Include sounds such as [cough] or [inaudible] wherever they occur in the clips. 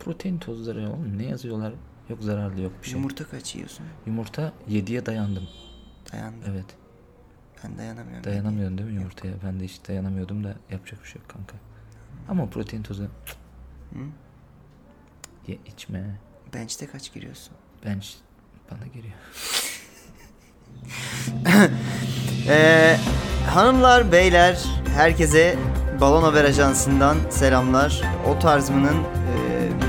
Protein tozları oğlum ne yazıyorlar? Yok zararlı yok bir şey. Yumurta kaç yiyorsun? Yumurta 7'ye dayandım. Dayandım. Evet. Ben dayanamıyorum. Dayanamıyordun değil mi yumurtaya? Ben de hiç dayanamıyordum da yapacak bir şey yok kanka. Ama protein tozu Hı? ye içme. Bench'te kaç giriyorsun? Ben ş- bana geliyor. [laughs] Ee, hanımlar, beyler, herkese Balon Haber Ajansı'ndan selamlar. O tarzımının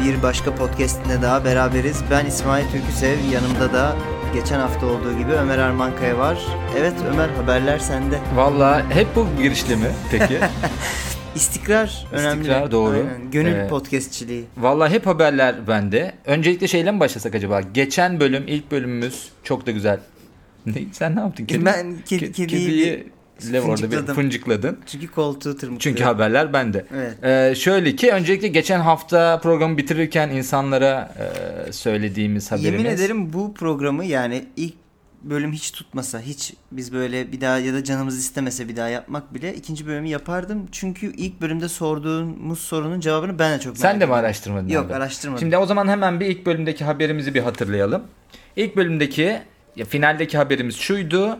bir başka podcastinde daha beraberiz. Ben İsmail Türküsev, yanımda da geçen hafta olduğu gibi Ömer Armankaya var. Evet Ömer haberler sende. Valla hep bu girişli mi peki? [laughs] İstikrar önemli. İstikrar, doğru. Aynen. Gönül Ee, podcastçiliği. Valla hep haberler bende. Öncelikle şeyle mi başlasak acaba? Geçen bölüm, ilk bölümümüz çok da güzel. Ne, sen ne yaptın? Ben kedi- ke- kediyi kediyi bir le- orada bir fıncıkladım. fıncıkladın. Çünkü koltuğu tırmıklıyor. Çünkü haberler bende. Evet. Ee, şöyle ki öncelikle geçen hafta programı bitirirken insanlara e, söylediğimiz haberimiz. Yemin ederim bu programı yani ilk bölüm hiç tutmasa hiç biz böyle bir daha ya da canımız istemese bir daha yapmak bile ikinci bölümü yapardım. Çünkü ilk bölümde sorduğumuz sorunun cevabını ben de çok merak Sen de mi araştırmadın? Yok abi? araştırmadım. Şimdi o zaman hemen bir ilk bölümdeki haberimizi bir hatırlayalım. İlk bölümdeki ya finaldeki haberimiz şuydu.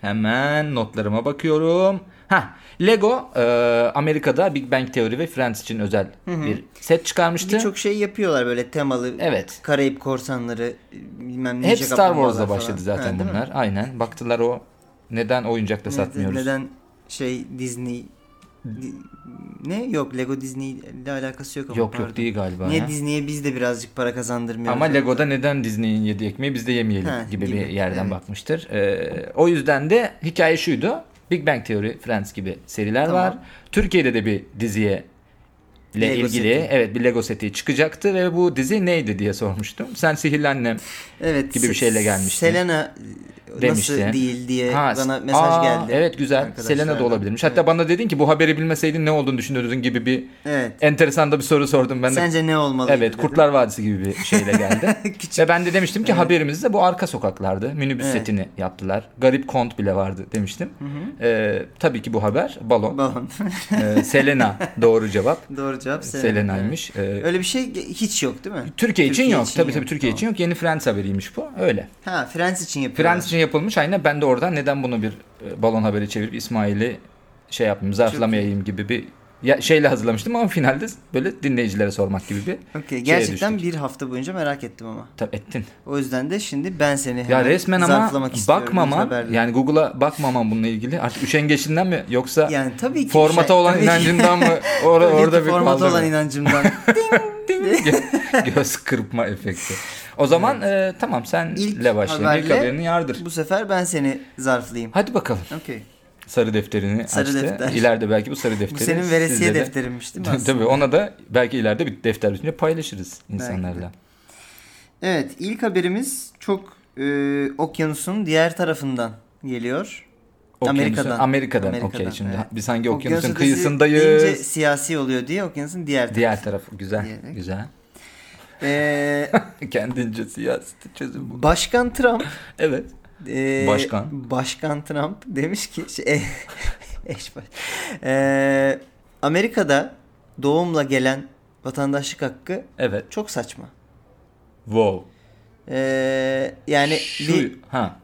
Hemen notlarıma bakıyorum. Ha, Lego e, Amerika'da Big Bang Theory ve Friends için özel bir set çıkarmıştı. Birçok şey yapıyorlar böyle temalı. Evet. Karayip korsanları bilmem ne. Hep Star Wars'la başladı zaten Ha, değil mi? bunlar. Aynen. Baktılar o neden oyuncakla satmıyoruz. Neden şey Disney Di- ne yok Lego Disney ile alakası yok ama Yok pardon. yok değil galiba Niye. Disney'e biz de birazcık para kazandırmıyoruz? Ama Lego'da neden Disney'in yediği ekmeği biz de yemeyelim Ha, gibi, gibi, bir yerden evet. bakmıştır. Ee, o yüzden de hikaye şuydu. Big Bang Theory, Friends gibi seriler Tamam. var. Türkiye'de de bir diziye ile Lego ilgili seti. evet bir Lego seti çıkacaktı ve bu dizi neydi diye sormuştum. Sen Sihirli Annem evet, gibi bir şeyle gelmişti. Selena Demişti. nasıl değil diye Ha, bana mesaj aa, geldi. Evet güzel. Selena da olabilirmiş. Hatta bana dedin ki bu haberi bilmeseydin ne olduğunu düşünürdün gibi bir Evet. enteresan da bir soru sordum. Ben de Sence ne olmalı? Evet Kurtlar Vadisi gibi bir şeyle geldi. [laughs] Ve ben de demiştim ki haberimizde bu arka sokaklardı. Minibüs Evet. setini yaptılar. Garip kont bile vardı demiştim. Ee, tabii ki bu haber balon. Balon. Ee, Selena doğru cevap. [laughs] Doğru cevap Selena. Selena'ymış. Ee, Öyle bir şey hiç yok değil mi? Türkiye için yok. tabii tabii yok. Türkiye için yok. Yeni Friends haberiymiş bu. Öyle. Ha Friends için yapıyorlar. Friends için yapılmış. Aynen ben de oradan neden bunu bir e, balon haberi çevirip İsmail'i şey yapmayayım, zarflamayayım gibi bir ya, şeyle hazırlamıştım ama finalde böyle dinleyicilere sormak gibi bir şeye gerçekten bir hafta boyunca merak ettim ama. Tabii ettin. O yüzden de şimdi ben seni Ya resmen ama bakmaman yani Google'a bakmaman bununla ilgili artık üşengeçliğinden mi yoksa yani tabii ki formata şey- olan tabii ki- inancından mı [laughs] or- ki orada bir formata olan mı? inancımdan. [laughs] Gö- göz kırpma efekti. O zaman e, tamam sen İlk ile başlayalım. İlk haberle- haberini yardır. Bu sefer ben seni zarflayayım. Hadi bakalım. Okey. Sarı defterini Sarı açtı. defter. İleride belki bu sarı defteri. Bu senin veresiye de- defterimmiş değil mi aslında? Tabii ona da belki ileride bir defter üstünde paylaşırız insanlarla. Evet ilk haberimiz çok e, okyanusun diğer tarafından geliyor. Okyanusun- Amerika'dan. Amerika'dan. Amerika'dan, Okey şimdi evet. biz hangi okyanusun Okyanusun kıyısındayız? deyince siyasi oluyor diye okyanusun diğer tarafı. Diğer tarafı güzel. Diyerek. Güzel. E, [laughs] Kendince siyaseti çözüm bu. Başkan Trump [laughs] Evet. E, Başkan. Başkan Trump demiş ki şey, [laughs] eş baş- E, Amerika'da doğumla gelen vatandaşlık hakkı Evet. çok saçma. Wow. E, yani Şu, bir ha.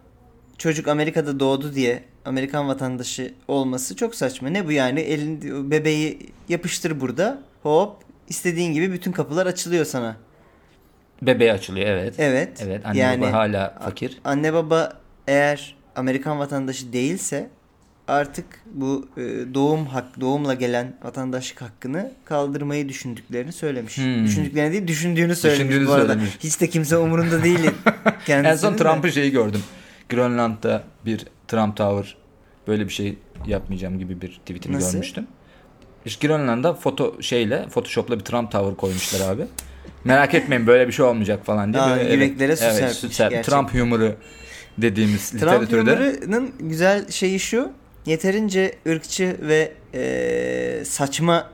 çocuk Amerika'da doğdu diye Amerikan vatandaşı olması çok saçma. Ne bu yani? Elin bebeği yapıştır burada. Hop istediğin gibi bütün kapılar açılıyor sana. Bebeğe açılıyor evet. Evet. Evet anne yani baba hala fakir. anne baba eğer Amerikan vatandaşı değilse artık bu e, doğum hak doğumla gelen vatandaşlık hakkını kaldırmayı düşündüklerini söylemiş. Hmm. Düşündüklerini değil, düşündüğünü söylemiş Düşündüğünü bu arada. söylemiş. Hiç de kimse umurunda değil [laughs] En son de. Trump'ın şeyi gördüm. Grönland'da bir Trump Tower böyle bir şey yapmayacağım gibi bir tweetini Nasıl? görmüştüm. İşte Grönland'da foto şeyle Photoshop'la bir Trump Tower koymuşlar abi. Merak etmeyin böyle bir şey olmayacak falan diye. Aa, böyle, yüreklere su evet, serpmiş su serp- gerçekten. Trump humoru dediğimiz Trump literatürde. humorunun güzel şeyi şu. Yeterince ırkçı ve e, saçma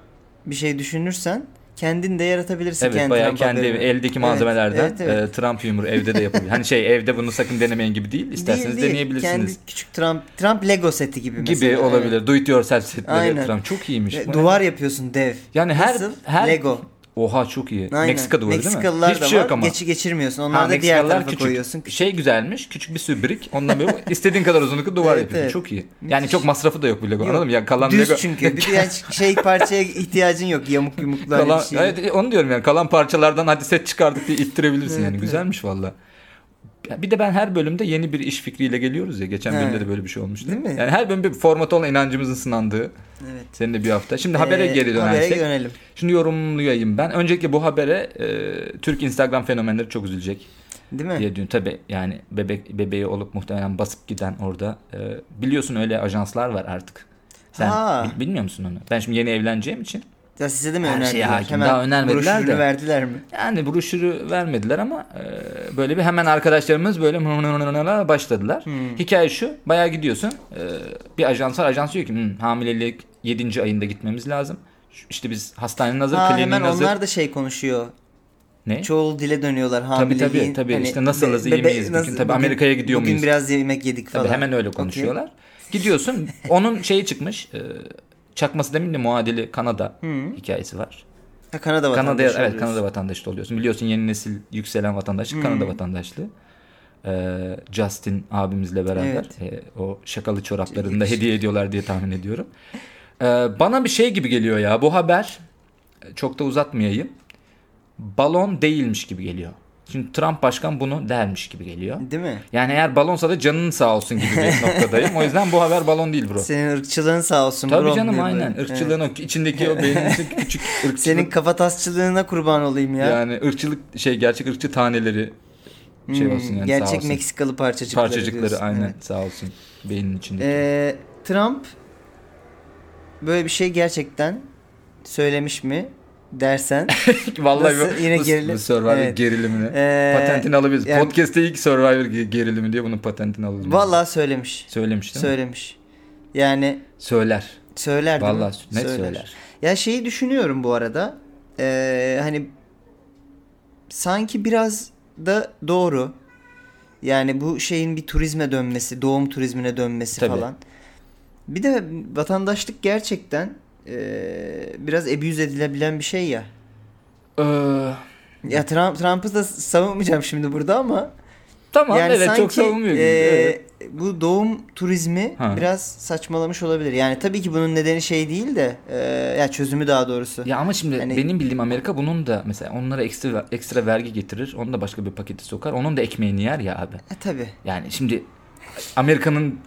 bir şey düşünürsen kendin de yaratabilirsin Evet kendi bayağı Trump kendi haberini. eldeki Evet, malzemelerden evet, evet. e, Trump humor evde de yapabilir. hani şey evde bunu sakın denemeyin gibi değil. İsterseniz Değil, değil. deneyebilirsiniz. Kendi küçük Trump Trump Lego seti gibi gibi mesela. olabilir. Do it yourself setleri Aynen. Trump çok iyiymiş. Evet. Duvar yapıyorsun dev. Yani her Nasıl? her Lego. Oha çok iyi. Aynen. Meksika duvarı değil mi? Meksikalılar Hiçbir da şey var. yok ama. Geçi geçirmiyorsun. Ha, Onlar da diğer tarafa küçük. koyuyorsun. Şey güzelmiş. Küçük bir sübrik. Ondan böyle [laughs] istediğin kadar uzunluklu duvar Evet, yapıyorsun. evet. Çok iyi. Yani Müthiş. çok masrafı da yok bu Lego. Anladın mı? Yani kalan Düz Lego. çünkü. Bir [laughs] yani şey parçaya ihtiyacın yok. Yamuk yumuklu hani kalan, bir şey. evet, onu diyorum yani kalan parçalardan hadi set çıkardık diye ittirebilirsin Evet, yani. evet. Güzelmiş valla. Bir de ben her bölümde yeni bir iş fikriyle geliyoruz ya. Geçen bölümde de böyle bir şey olmuştu. Değil mi? Yani her bölüm bir format olan inancımızın sınandığı. Evet. Senin de bir hafta. Şimdi habere Ee, geri Habere dönersek. dönelim. Şimdi yorumlayayım ben. Öncelikle bu habere e, Türk Instagram fenomenleri çok üzülecek Değil mi? diye düşünüyorum. Tabii yani bebek bebeği olup muhtemelen basıp giden orada. E, biliyorsun öyle ajanslar var artık. Sen Ha. bil- bilmiyor musun onu? Ben şimdi yeni evleneceğim için. Ya size de mi Her önerdiler? şeye hakim. Hemen Daha önermediler broşürünü de. verdiler mi? Yani broşürü vermediler ama e, böyle bir hemen arkadaşlarımız böyle başladılar. Hmm. Hikaye şu. Bayağı gidiyorsun. E, bir ajans var. Ajans diyor ki "Hmm, hamilelik 7. ayında gitmemiz lazım. İşte biz hastanenin hazır, Ha, kliniğin hemen hazır. onlar da şey konuşuyor. Ne? Çoğul dile dönüyorlar Tabii hamileliğin. tabii tabii Hani işte nasılız iyi miyiz bugün nasıl- tabii Amerika'ya gidiyor bugün muyuz? biraz yemek yedik falan. Tabii hemen öyle konuşuyorlar. Gidiyorsun onun şeyi çıkmış e, çakması demin de muadili Kanada Hı. hikayesi var. Ha, Kanada vatandaşı evet oluyorsun. Kanada vatandaşı da oluyorsun. Biliyorsun yeni nesil yükselen vatandaşlık Hmm. Kanada vatandaşlığı. Ee, Justin abimizle beraber e, o şakalı çoraplarını da hediye ediyorlar diye tahmin ediyorum. Ee, bana bir şey gibi geliyor ya bu haber çok da uzatmayayım. Balon değilmiş gibi geliyor. Şimdi Trump başkan bunu dermiş gibi geliyor. Değil mi? Yani eğer balonsa da canın sağ olsun gibi bir [laughs] noktadayım. O yüzden bu haber balon değil bro. Senin ırkçılığın sağ olsun. Tabii bro canım diyor aynen. böyle. Irkçılığın o içindeki o beynimizin [laughs] küçük Evet. ırkçılık. Senin kafatasçılığına kurban olayım ya. Yani ırkçılık şey gerçek ırkçı taneleri şey Hmm, olsun yani Gerçek sağ olsun. Meksikalı parçacıkları. Parçacıkları diyorsun. aynen Evet. sağ olsun beynin içindeki. Ee, Trump böyle bir şey gerçekten söylemiş mi dersen [laughs] Vallahi nasıl? Yine bu, gerilim. bu Survivor Evet. gerilimini. Ee, patentini alabiliriz. yani- Podcast'te ilk Survivor ge- gerilimi diye bunun patentini alırız. vallahi söylemiş. Söylemiş değil mi? Söylemiş. Yani Söyler. söyler değil mi? Vallahi net söyler. Ya şeyi düşünüyorum bu arada. Ee, hani sanki biraz da doğru. Yani bu şeyin bir turizme dönmesi, doğum turizmine dönmesi Tabii. falan. Bir de vatandaşlık gerçekten ee, biraz abuse edilebilen bir şey ya. Ee, Ya Trump Trump'ı da savunmayacağım şimdi burada ama tamam yani evet sanki çok savunmuyor ee, evet. bu doğum turizmi Ha. biraz saçmalamış olabilir. Yani tabii ki bunun nedeni şey değil de ee, ya çözümü daha doğrusu. Ya ama şimdi Hani- benim bildiğim Amerika bunun da mesela onlara ekstra ekstra vergi getirir. Onu da başka bir paketi sokar. Onun da ekmeğini yer ya abi. E tabii. Yani şimdi Amerika'nın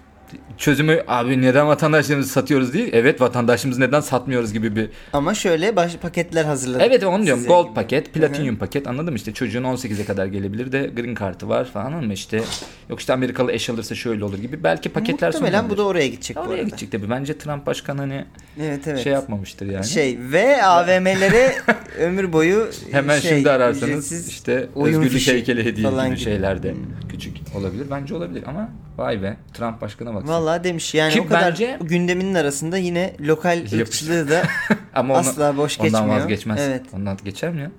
çözümü abi neden vatandaşlarımızı satıyoruz değil. Evet vatandaşımızı neden satmıyoruz gibi bir. Ama şöyle baş paketler hazırladık. Evet onu diyorum. Gold gibi. paket, platinum paket anladın mı? İşte çocuğun 18'e kadar gelebilir de green kartı var falan ama işte yok işte Amerikalı eş alırsa şöyle olur gibi. Belki paketler Muhtemelen bu sunulabilir. da oraya gidecek bu Oraya arada. gidecek tabii. Bence Trump başkan hani Evet evet. şey yapmamıştır yani. Şey ve AVM'lere [laughs] ömür boyu Hemen şey, şimdi ararsanız işte özgürlük heykeli hediye gibi gibi. şeyler de Hmm. küçük olabilir. Bence olabilir ama vay be Trump başkana baksana. Vallahi demiş yani Ki o kadar bence- gündeminin arasında yine lokal ırkçılığı da [laughs] Ama onu- asla boş ondan geçmiyor. vazgeçmez. Evet. Ondan geçer mi ya?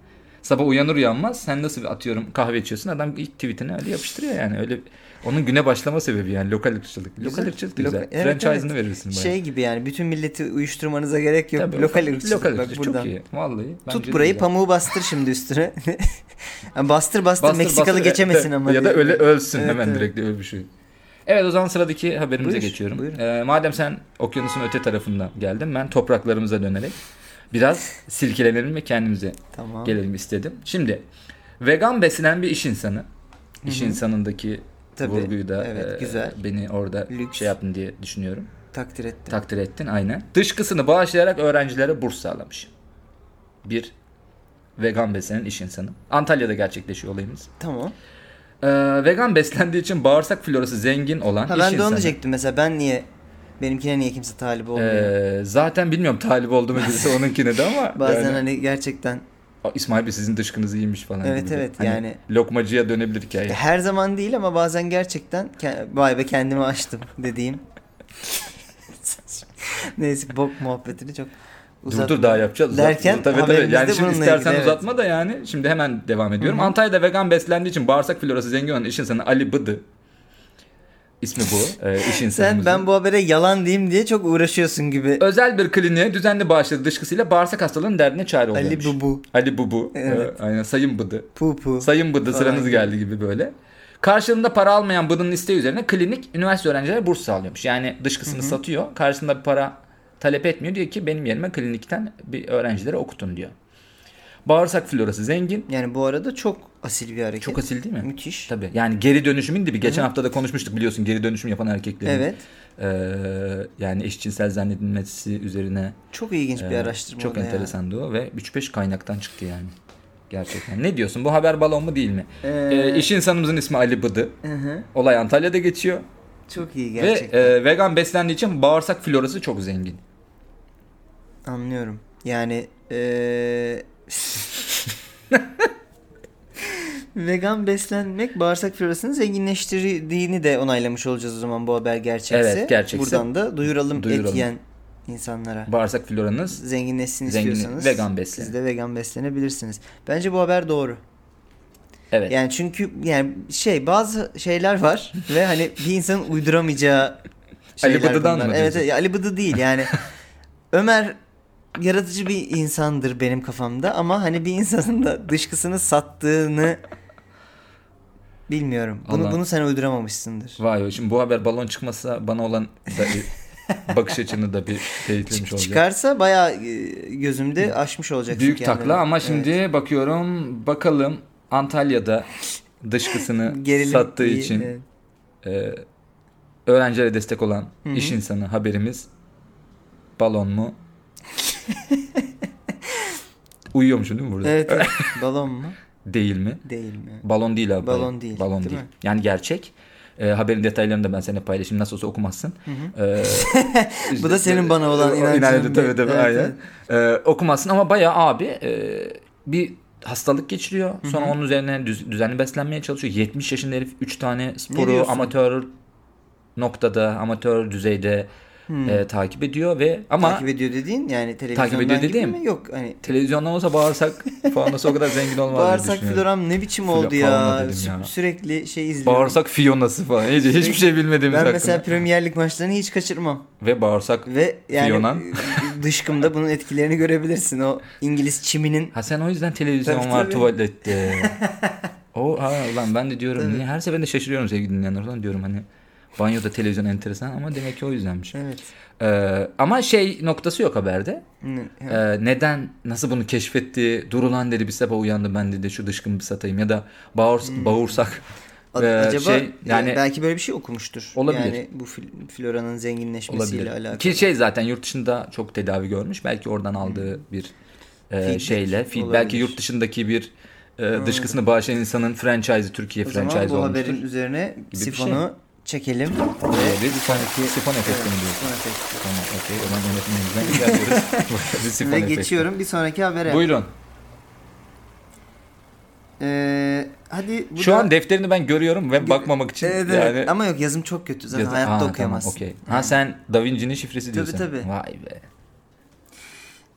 Sabah uyanır uyanmaz sen nasıl bir atıyorum kahve içiyorsun adam ilk tweetini öyle yapıştırıyor yani öyle onun güne başlama sebebi yani lokal ırkçılık. Lokal Güzel. ırkçılık da Loka- güzel. evet, Franchise'ını evet. verirsin bayağı. Şey gibi yani bütün milleti uyuşturmanıza gerek yok. Tabii, lokal ırkçılık. Lokal ırkçılık buradan. çok iyi. Vallahi. Tut burayı güzel. pamuğu bastır şimdi üstüne. [laughs] Yani bastır, bastır Bastır, Meksikalı bastır, geçemesin evet, ama. Ya da öyle ölsün Evet, hemen evet. direkt öyle bir şey. Evet o zaman sıradaki haberimize Buyur, geçiyorum. buyurun. Ee, madem sen okyanusun öte tarafından geldin ben topraklarımıza dönerek biraz silkelenelim ve kendimize Tamam. gelelim istedim. Şimdi vegan beslenen bir iş insanı. İş Hı hı. insanındaki Tabii, vurguyu da evet, e, güzel. beni orada Lüks. şey yaptın diye düşünüyorum. Takdir ettim. Takdir ettin aynen. Dışkısını bağışlayarak öğrencilere burs sağlamış. Bir vegan beslenen iş insanı. Antalya'da gerçekleşiyor olayımız. Tamam. Ee, vegan beslendiği için bağırsak florası zengin olan Ha iş ben de insanı. onu diyecektim mesela ben niye benimkine niye kimse talip olmuyor? Ee, zaten bilmiyorum talip oldu mu birisi [laughs] onunkine de ama Bazen yani, hani gerçekten "Aa, İsmail Bey sizin dışkınız iyiymiş falan Evet, gibi. evet, Hani yani- lokmacıya dönebilir hikaye. her zaman değil ama bazen gerçekten vay be kendimi açtım dediğim. [laughs] Neyse bok muhabbetini çok Dur uzat. dur daha yapacağız. Uzat- Derken tabii, tabii. Yani şimdi istersen ilgili, evet. uzatma da yani. Şimdi hemen devam ediyorum. Hı hı. Antalya'da vegan beslendiği için bağırsak florası zengin olan iş insanı Ali Bıdı ismi bu. E, iş Sen ben bu habere yalan diyeyim diye çok uğraşıyorsun gibi. Özel bir kliniğe düzenli bağışladığı dışkısıyla bağırsak hastalığının derdine çare Ali oluyormuş. Bubu. Ali Bubu. Evet. E, aynen Sayın Bıdı. Pu pu. Sayın Bıdı sıranız gibi. geldi gibi böyle. Karşılığında para almayan Bıdı'nın isteği üzerine klinik üniversite öğrencilere burs sağlıyormuş. Yani dışkısını satıyor. Karşılığında bir para talep etmiyor. Diyor ki benim yerime klinikten bir öğrencilere okutun diyor. Bağırsak florası zengin. Yani bu arada çok asil bir hareket. Çok asil değil mi? Müthiş. Tabii. Yani geri dönüşümün dibi. Geçen hafta da konuşmuştuk biliyorsun geri dönüşüm yapan erkeklerin. Evet. Ee, yani eşcinsel zannedilmesi üzerine Çok ilginç bir e, araştırma çok da ya. enteresandı o ve 3-5 kaynaktan çıktı yani. Gerçekten. Ne diyorsun? Bu haber balon mu değil mi? Ee, Ee, iş insanımızın ismi Ali Bıdı. Hı hı. Olay Antalya'da geçiyor. Çok iyi Ve gerçekten. e, vegan beslendiği için bağırsak florası çok zengin. Anlıyorum. Yani eee [laughs] vegan beslenmek bağırsak florasını zenginleştirdiğini de onaylamış olacağız o zaman bu haber gerçekse. Evet, gerçekse. Buradan da duyuralım, Duyuralım. et yiyen insanlara. Bağırsak floranız Zenginleşsin Zengin- istiyorsanız vegan beslen. siz de vegan beslenebilirsiniz. Bence bu haber doğru. evet. Yani çünkü yani şey bazı şeyler var [laughs] ve hani bir insanın uyduramayacağı şeyler Bıdı'dan bunlar. mı Evet, evet Ali Bıdı değil yani. [laughs] Ömer yaratıcı bir insandır benim kafamda ama hani bir insanın da dışkısını sattığını bilmiyorum. Bunu Allah. bunu sen uyduramamışsındır. Vay be, şimdi bu haber balon çıkmasa bana olan da bir [laughs] bakış açını da bir teyitlemiş olacak. Çıkarsa bayağı e, gözümde aşmış olacak. Büyük kendini. takla ama Evet. şimdi bakıyorum bakalım Antalya'da dışkısını [laughs] Gerilim sattığı iyi, için evet. e, öğrencilere destek olan Hı hı. iş insanı haberimiz balon mu? [laughs] Uyuyormuşum değil mi burada? Evet, evet. Balon mu? Değil mi? Değil mi? Balon değil abi. Balon değil, Balon değil değil. mi? Yani gerçek. E, haberin detaylarını da ben seninle paylaşayım. Nasıl olsa okumazsın. E, [laughs] Bu da senin bana olan inancın. inancı tabii tabii Evet, aynen. E, okumazsın ama bayağı abi e, bir hastalık geçiriyor. Sonra onun üzerine düz- düzenli beslenmeye çalışıyor. 70 yaşında herif 3 tane sporu amatör noktada, amatör düzeyde Hmm. e, takip ediyor ve ama takip ediyor dediğin yani televizyondan ediyor gibi dediğim- mi? Yok hani televizyondan olsa bağırsak [laughs] falan olsa o kadar zengin olmaz bağırsak floram ne biçim oldu ya. Sü- ya. Sürekli şey izliyorum. Bağırsak Fiona'sı falan. Hiç, hiçbir şey bilmediğimiz ben hakkında. mesela Premier Lig maçlarını hiç kaçırmam. Ve bağırsak Ve yani Fionan. e, [laughs] dışkımda bunun etkilerini görebilirsin. O İngiliz çiminin Ha sen o yüzden televizyon Tabii, var tabii. tuvalette. [laughs] o ha lan ben de diyorum Tabii. niye her seferinde şaşırıyorum sevgili dinleyenler falan diyorum hani banyoda televizyon enteresan ama demek ki o yüzdenmiş. Evet. Ee, ama şey noktası yok haberde. Ee, neden nasıl bunu keşfetti? Durulan dedi bir sabah uyandı ben dedi şu dışkımı bir satayım ya da bağırs bağırsak A- Ee, Acaba şey, yani- belki böyle bir şey okumuştur. Olabilir. Yani bu floranın zenginleşmesiyle olabilir. alakalı. Ki şey zaten yurt dışında çok tedavi görmüş. Belki oradan aldığı bir e, Feedback şeyle. Feed, olabilir. belki yurt dışındaki bir e, dışkısını bağışlayan insanın franchise'ı Türkiye o zaman franchise bu olmuştur. haberin üzerine sifonu çekelim. Ee, bir sifon, sifon efekti mi diyorsun? Sifon efekti. Tamam okey. O zaman yönetmenimizden ilerliyoruz. [laughs] Ve efekti. geçiyorum bir sonraki habere. Buyurun. Ee, hadi bu Şu da- an defterini ben görüyorum ve bakmamak için Evet, evet. yani Ama yok yazım çok kötü. Zaten Yazı- hayatta Ha, okuyamazsın. Tamam, okey. Ha sen Da Vinci'nin şifresi Tabii, diyorsun. tabii. Vay be.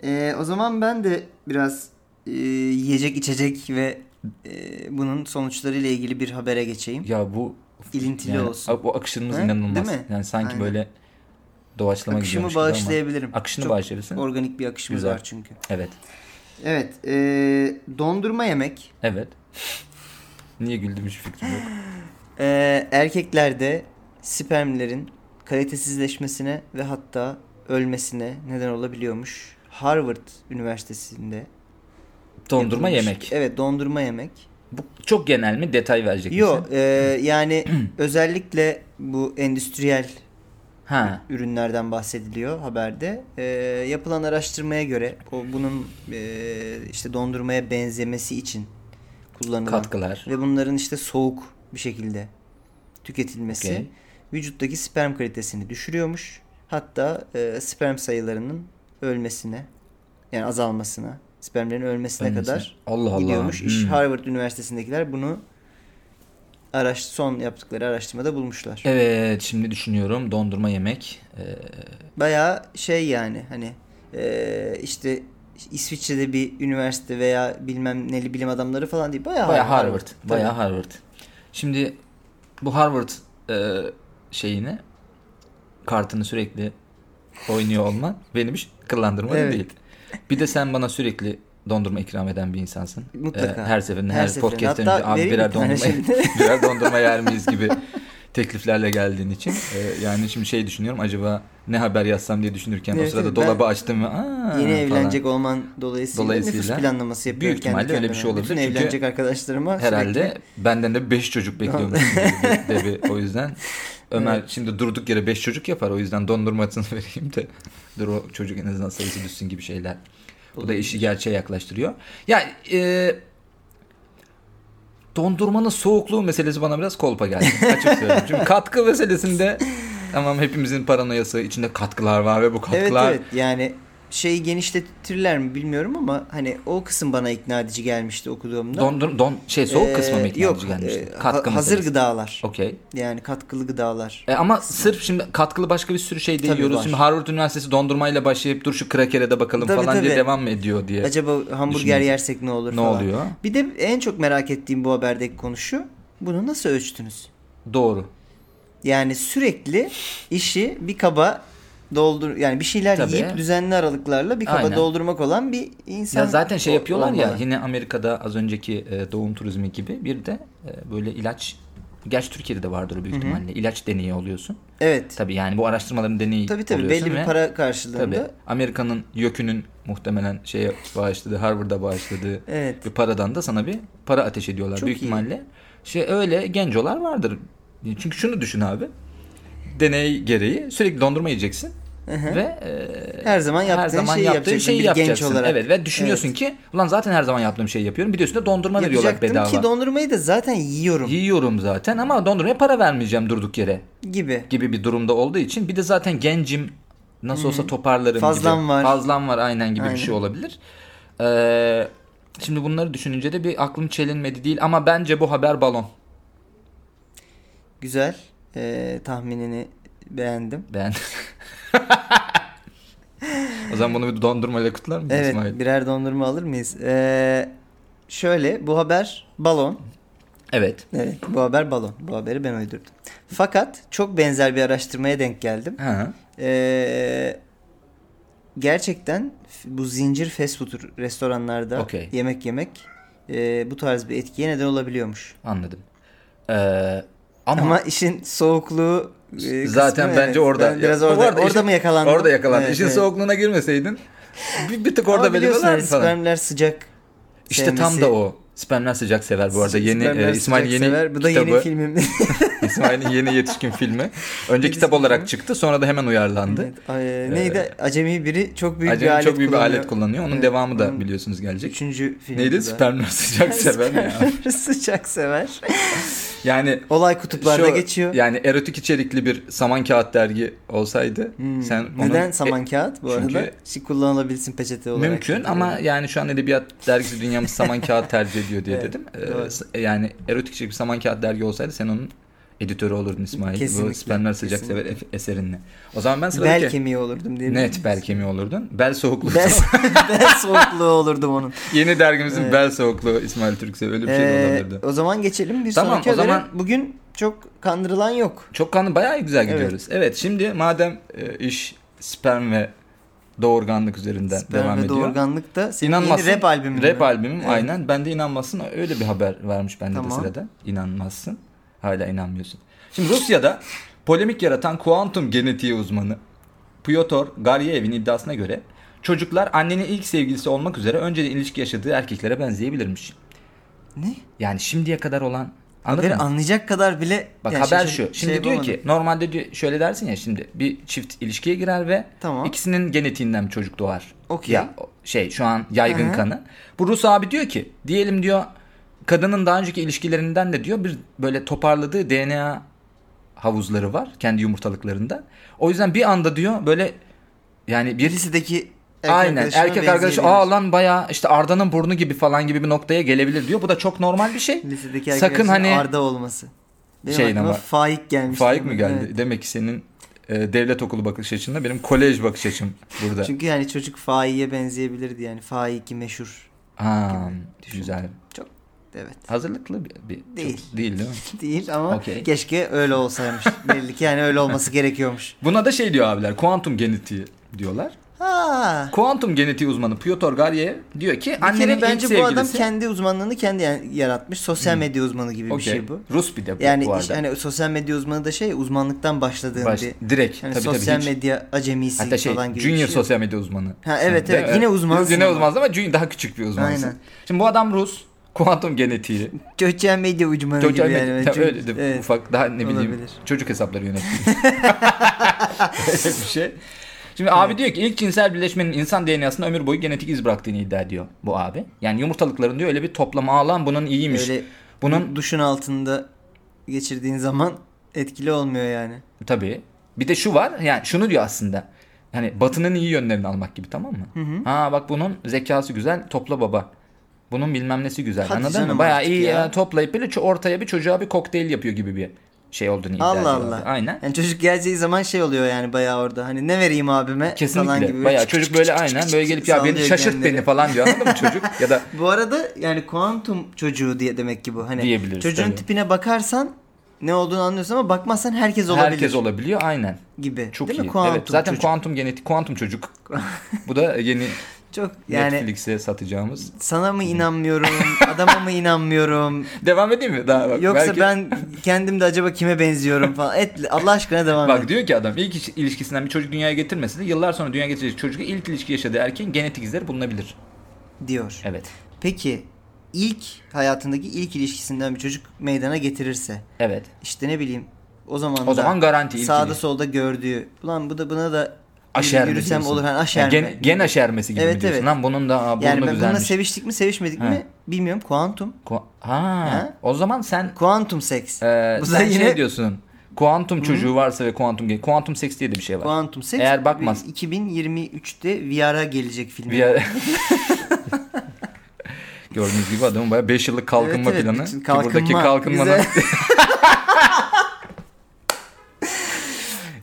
Ee, o zaman ben de biraz e, yiyecek içecek ve e, bunun sonuçlarıyla ilgili bir habere geçeyim. Ya bu İlintili yani, olsun. Bu akışımız He? inanılmaz. Değil mi? Yani sanki Aynen. böyle doğaçlama Akışımı gidiyormuş gibi ama. bağışlayabilirim. Akışını Çok bağışlayabilirsin. Organik bir akışımız Güzel. var çünkü. Evet. Evet. e, dondurma yemek Evet. [laughs] Niye güldüm hiç fikrim yok. e, erkeklerde spermlerin kalitesizleşmesine ve hatta ölmesine neden olabiliyormuş. Harvard Üniversitesi'nde Dondurma yapılmış. yemek. Evet dondurma yemek. Bu çok genel mi? Detay verecek Yok misin? e, yani [clears throat] özellikle bu endüstriyel Ha. ürünlerden bahsediliyor haberde. E, yapılan araştırmaya göre o bunun e, işte dondurmaya benzemesi için kullanılan Katkılar. ve bunların işte soğuk bir şekilde tüketilmesi Okey. vücuttaki sperm kalitesini düşürüyormuş. Hatta e, sperm sayılarının ölmesine yani azalmasına, spermlerin ölmesine Ölmesine. kadar Allah Allah. gidiyormuş. İş Hmm. Harvard Üniversitesi'ndekiler bunu araş son yaptıkları araştırmada bulmuşlar. Evet şimdi düşünüyorum dondurma yemek. Ee, Bayağı şey yani hani e, işte İsviçre'de bir üniversite veya bilmem neli bilim adamları falan değil. Baya Harvard. Tabii. Baya Harvard. Şimdi bu Harvard e, şeyini kartını sürekli oynuyor olman benim hiç kıllandırma Evet. değil. Bir de sen bana sürekli dondurma ikram eden bir insansın. Mutlaka. Ee, her seferinde Her her, seferinde. podcast'ten önce abi birer dondurma, şimdi." [laughs] birer dondurma yer miyiz gibi tekliflerle geldiğin için. Ee, yani şimdi şey düşünüyorum acaba ne haber yazsam diye düşünürken o Evet, sırada evet, dolabı açtım ve aa Yeni falan. evlenecek olman dolayısıyla, Dolayısıyla nüfus planlaması yapıyorum büyük ihtimalle öyle bir şey olabilir. Bütün evlenecek arkadaşlarıma Herhalde sürekli- benden de 5 çocuk bekliyormuş [laughs] gibi de o yüzden Ömer Evet. şimdi durduk yere 5 çocuk yapar o yüzden dondurmasını [laughs] vereyim de dur o çocuk en azından sayısı düşsün gibi şeyler. Bu da işi gerçeğe yaklaştırıyor. Ya e, dondurmanın soğukluğu meselesi bana biraz kolpa geldi. [laughs] Açık söyleyeyim. Çünkü katkı meselesinde tamam hepimizin paranoyası içinde katkılar var ve bu Evet katkılar evet yani şeyi genişletirler mi bilmiyorum ama hani o kısım bana ikna edici gelmişti okuduğumda. dondur don şey soğuk Ee, kısmı mı ikna Yok edici gelmişti? e, Katkı ha- hazır meselesi. gıdalar. Okey. Yani katkılı gıdalar. E ama sırf şimdi katkılı başka bir sürü şey de Tabii yiyoruz. var. Şimdi Harvard Üniversitesi dondurmayla başlayıp dur şu krakere de bakalım Tabii, falan diye tabii. devam mı ediyor diye. Acaba hamburger yersek ne olur ne falan. oluyor? Bir de en çok merak ettiğim bu haberdeki konu şu. Bunu nasıl ölçtünüz? Doğru. Yani sürekli işi bir kaba doldur yani bir şeyler Tabii. yiyip düzenli aralıklarla bir kaba Aynen. doldurmak olan bir insan. Ya zaten şey yapıyorlar ya olmalı. yine Amerika'da az önceki e, doğum turizmi gibi bir de e, böyle ilaç Gerçi Türkiye'de de vardır büyük ihtimalle. İlaç deneyi oluyorsun. Evet. Tabii yani bu araştırmaların deneyi Tabii tabii oluyorsun belli bir para Tabii karşılığında. Amerika'nın YÖK'ünün muhtemelen şeye bağışladığı, Harvard'a bağışladığı Evet. bir paradan da sana bir para ateş ediyorlar Çok büyük iyi. ihtimalle. Şey öyle gencolar vardır. Çünkü şunu düşün abi. Deney gereği sürekli dondurma yiyeceksin Hı hı. ve e, Her zaman yaptığın şeyi yapacaksın bir genç yapacaksın. olarak. Evet ve düşünüyorsun ki ulan zaten her zaman yaptığım şeyi yapıyorum. Bir de üstüne dondurma veriyorlar bedava. ki dondurmayı da zaten yiyorum Yiyorum zaten ama dondurmaya para vermeyeceğim durduk yere gibi. gibi bir durumda olduğu için bir de zaten gencim nasıl olsa toparlarım Fazlam gibi. var. Fazlam var aynen gibi Aynen. bir şey olabilir. Ee, şimdi bunları düşününce de bir aklım çelinmedi değil ama bence bu haber balon. Güzel. Ee, tahminini beğendim. Ben. [laughs] o zaman bunu bir dondurmayla kutlar mıyız Evet İsmail? birer dondurma alır mıyız? Ee, şöyle bu haber balon. Evet. Evet bu haber balon. Bu haberi ben uydurdum. Fakat çok benzer bir araştırmaya denk geldim. Ha. Ee, gerçekten bu zincir fast food restoranlarda Okey. yemek yemek e, bu tarz bir etkiye neden olabiliyormuş. Anladım. Ee, ama, Ama, işin soğukluğu e, zaten kısmı, bence evet, orada ben biraz orada, orada orada işin- mı yakalandın? Orada yakalandın. Evet, İşin evet. soğukluğuna girmeseydin bir, bir tık Ama orada biliyorsun belirler hani falan. spermler sıcak. İşte sevmesi. tam da o. Spermler sıcak sever bu arada. Yeni e, İsmail yeni sever. Bu da kitabı. yeni filmim. [laughs] İsmail'in yeni yetişkin filmi. Önce kitap olarak çıktı sonra da hemen uyarlandı. Evet, ay, neydi? Acemi biri çok büyük bir Acemi alet çok büyük bir kullanıyor. alet kullanıyor. Onun Evet, devamı da onun biliyorsunuz gelecek. Üçüncü film. Neydi? [laughs] Spermler sıcak sever? Spermler sıcak sever. Yani Olay kutuplarda şu- geçiyor. Yani erotik içerikli bir saman kağıt dergi olsaydı Hmm. sen Neden saman kağıt bu çünkü- arada? Şey kullanılabilsin peçete olarak. Mümkün ama yani şu an edebiyat dergisi dünyamız saman kağıt tercih ediyor diye [laughs] Evet, dedim. Ee, yani erotik içerikli saman kağıt dergi olsaydı sen onun editörü olurdun İsmail. Kesinlikle, Bu Spermler Sıcak Sever e- eserinle. O zaman ben sıradaki... Bel kemiği olurdum diye. Net bel kemiği olurdun. Bel soğukluğu. Bel, [laughs] bel soğukluğu olurdum onun. Yeni dergimizin Evet. bel soğukluğu İsmail Türksev öyle bir şey Ee, olabilirdi. o zaman geçelim bir Tamam, sonraki o zaman- Bugün çok kandırılan yok. Çok kanlı bayağı güzel Evet. gidiyoruz. Evet, şimdi madem e, iş sperm ve doğurganlık üzerinden Sperm devam ve ediyor. doğurganlık da senin İnanmazsın. yeni rap albümün. Rap mü? albümüm Evet. aynen. Ben de inanmazsın. Öyle bir haber vermiş bende Tamam. de sırada. İnanmazsın. Hala inanmıyorsun. Şimdi Rusya'da polemik yaratan kuantum genetiği uzmanı Pyotr Garyev'in iddiasına göre çocuklar annenin ilk sevgilisi olmak üzere önceden ilişki yaşadığı erkeklere benzeyebilirmiş. Ne? Yani şimdiye kadar olan anladın mı? anlayacak kadar bile Bak yani haber şey- şu. şey Şimdi diyor yapamadım. ki normalde diyor, şöyle dersin ya şimdi bir çift ilişkiye girer ve Tamam. ikisinin genetiğinden bir çocuk doğar. Okey. Ya şey şu an yaygın Hı hı. kanı. Bu Rus abi diyor ki diyelim diyor kadının daha önceki ilişkilerinden de diyor bir böyle toparladığı DNA havuzları var kendi yumurtalıklarında. O yüzden bir anda diyor böyle yani bir lisedeki erkek Aynen erkek arkadaşı aa lan baya işte Arda'nın burnu gibi falan gibi bir noktaya gelebilir diyor. Bu da çok normal bir şey. Lisedeki Sakın hani Arda olması. Benim Şeyin ama- Faik gelmiş. Faik mi geldi? Evet. Demek ki senin e, devlet okulu bakış açında benim kolej bakış açım burada. Çünkü yani çocuk Faik'e benzeyebilirdi yani. Faik'i meşhur. ha, güzel. Çok Evet. Hazırlıklı bir, bir Değil. çok- değil değil mi? [laughs] Değil ama Okey. keşke öyle olsaymış. Belli ki yani öyle olması gerekiyormuş. [laughs] Buna da şey diyor abiler. Kuantum genetiği diyorlar. Ha. Kuantum genetiği uzmanı Pyotr Garyev diyor ki Bir annenin kere ilk bence sevgilisi... bu adam kendi uzmanlığını kendi yani yaratmış. Sosyal medya uzmanı gibi bir Okey. şey bu. Rus bir de bu, Yani bu arada. hani sosyal medya uzmanı da şey uzmanlıktan başladığın Baş- bir direkt hani tabii sosyal tabii hiç. medya acemisi Hatta şey falan gibi junior bir şey. sosyal medya uzmanı. Ha, evet, Değil evet. Yine uzmansın Yine uzmansın ama junior daha küçük bir uzmansın. Aynen. Şimdi bu adam Rus. Kuantum genetiği. Sosyal medya uzmanı Sosyal gibi medya. yani. Tabii öyle de evet. ufak daha ne bileyim Olabilir. çocuk hesapları yönettiği. [laughs] Öyle bir şey. Şimdi abi diyor ki ilk cinsel birleşmenin insan DNA'sında ömür boyu genetik iz bıraktığını iddia ediyor bu abi. Yani yumurtalıkların diyor öyle bir toplama alan bunun iyiymiş. Öyle Bunun duşun altında geçirdiğin zaman etkili olmuyor yani. Tabii. Bir de şu var. Yani şunu diyor aslında. Hani batının iyi yönlerini almak gibi tamam mı? Ha bak bunun zekası güzel topla baba. Bunun bilmem nesi güzel. Hadi Anladın mı? Bayağı iyi ya. ya. toplayıp böyle ortaya bir çocuğa bir kokteyl yapıyor gibi bir şey olduğunu iddia Allah. Allah. Aynen. Yani çocuk geleceği zaman şey oluyor yani bayağı orada. Hani ne vereyim abime falan Kesinlikle. gibi. Bayağı çocuk böyle aynen böyle gelip ya beni şaşırt kendini. beni falan diyor anladın mı çocuk? [laughs] Ya da Bu arada yani kuantum çocuğu diye demek ki bu. Hani Diyebiliriz, çocuğun tabii. tipine bakarsan ne olduğunu anlıyorsun ama bakmazsan herkes olabilir herkes olabiliyor aynen. gibi. Çok Değil iyi. mi? Kuantum evet zaten çocuk. kuantum genetik kuantum çocuk. [laughs] Bu da yeni Çok yani Netflix'e satacağımız. sana mı inanmıyorum, adama mı inanmıyorum. [laughs] Devam edeyim mi? Daha bak. Yoksa belki- ben kendim de acaba kime benziyorum falan. Et, Allah aşkına devam Bak et. diyor ki adam ilk iş- ilişkisinden bir çocuk dünyaya getirmesi de yıllar sonra dünyaya getirecek çocukla ilk ilişki yaşadığı erkeğin genetik izleri bulunabilir. diyor. Evet. Peki ilk hayatındaki ilk ilişkisinden bir çocuk meydana getirirse Evet. işte ne bileyim o zaman O da zaman garanti ilk sağda ilişki. solda gördüğü ulan bu da buna da Aşerme yürüsem olur hani Yani aşerme. gen, gen aşermesi gibi Evet, diyorsun? evet. Lan bunun da aa, burnu yani bununla güzelmiş. seviştik mi sevişmedik Ha. mi bilmiyorum kuantum. Ku- ha. Ha? O zaman sen Kuantum seks. e, Bu da sen yine- şey diyorsun. Kuantum çocuğu varsa ve kuantum kuantum seks diye de bir şey var. Kuantum seks. Eğer bakmaz- 2023'te VR'a gelecek film. Ara- [laughs] Gördüğünüz gibi adamın bayağı 5 yıllık kalkınma Evet, evet, planı. Ki buradaki kalkınma kalkınmanın [laughs]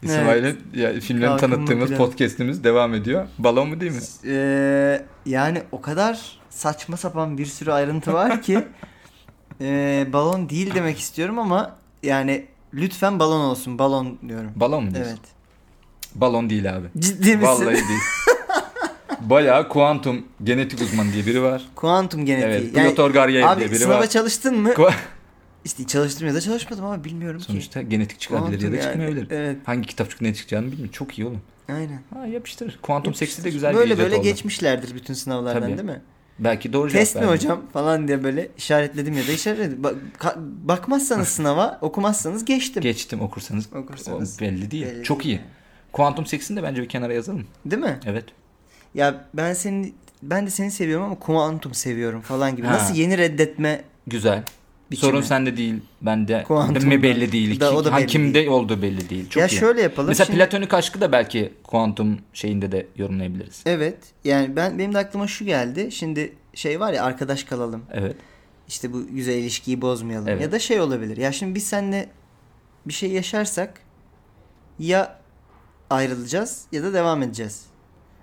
İsmail'in ya, filmlerini Kalkınma tanıttığımız planı. podcast'imiz devam ediyor. Balon mu değil mi? Ee, yani o kadar saçma sapan bir sürü ayrıntı var ki ee, [laughs] balon değil demek istiyorum ama yani lütfen balon olsun. Balon diyorum. Balon mu diyorsun? Evet. Balon değil abi. Ciddi misin? Vallahi değil. [laughs] Bayağı kuantum genetik uzmanı diye biri var. Kuantum genetiği. Evet. Piotr Garyev abi diye biri sınava var. çalıştın mı? İşte çalıştım ya da çalışmadım ama bilmiyorum ki. Sonuçta genetik çıkabilir ya da yani, çıkmayabilir. evet. Hangi kitapçık ne çıkacağını bilmiyorum. Çok iyi oğlum. Aynen. Ha yapıştır. Kuantum seksi de güzel bir böyle icat böyle oldu. geçmişlerdir bütün sınavlardan Tabii. değil mi? Belki doğru cevap Test mi verdim. hocam falan diye böyle işaretledim ya da işaretledim. Bak, bakmazsanız [laughs] sınava okumazsanız geçtim. Geçtim okursanız. Okursanız O belli değil. belli Çok iyi. Kuantum seksini de bence bir kenara yazalım. Değil mi? Evet. Ya ben seni ben de seni seviyorum ama kuantum seviyorum falan gibi. Ha. Nasıl yeni reddetme Güzel. Biçimi. Sorun sende değil, bende [laughs] Kuantumda. mi belli değil. Da- o da belli kimde olduğu belli değil. Çok ya iyi. şöyle yapalım. Mesela Şimdi- platonik aşkı da belki kuantum şeyinde de yorumlayabiliriz. Evet. Yani ben benim de aklıma şu geldi. Şimdi şey var ya arkadaş kalalım. Evet. İşte bu güzel ilişkiyi bozmayalım. Evet. Ya da şey olabilir. Ya şimdi biz seninle bir şey yaşarsak ya ayrılacağız ya da devam edeceğiz.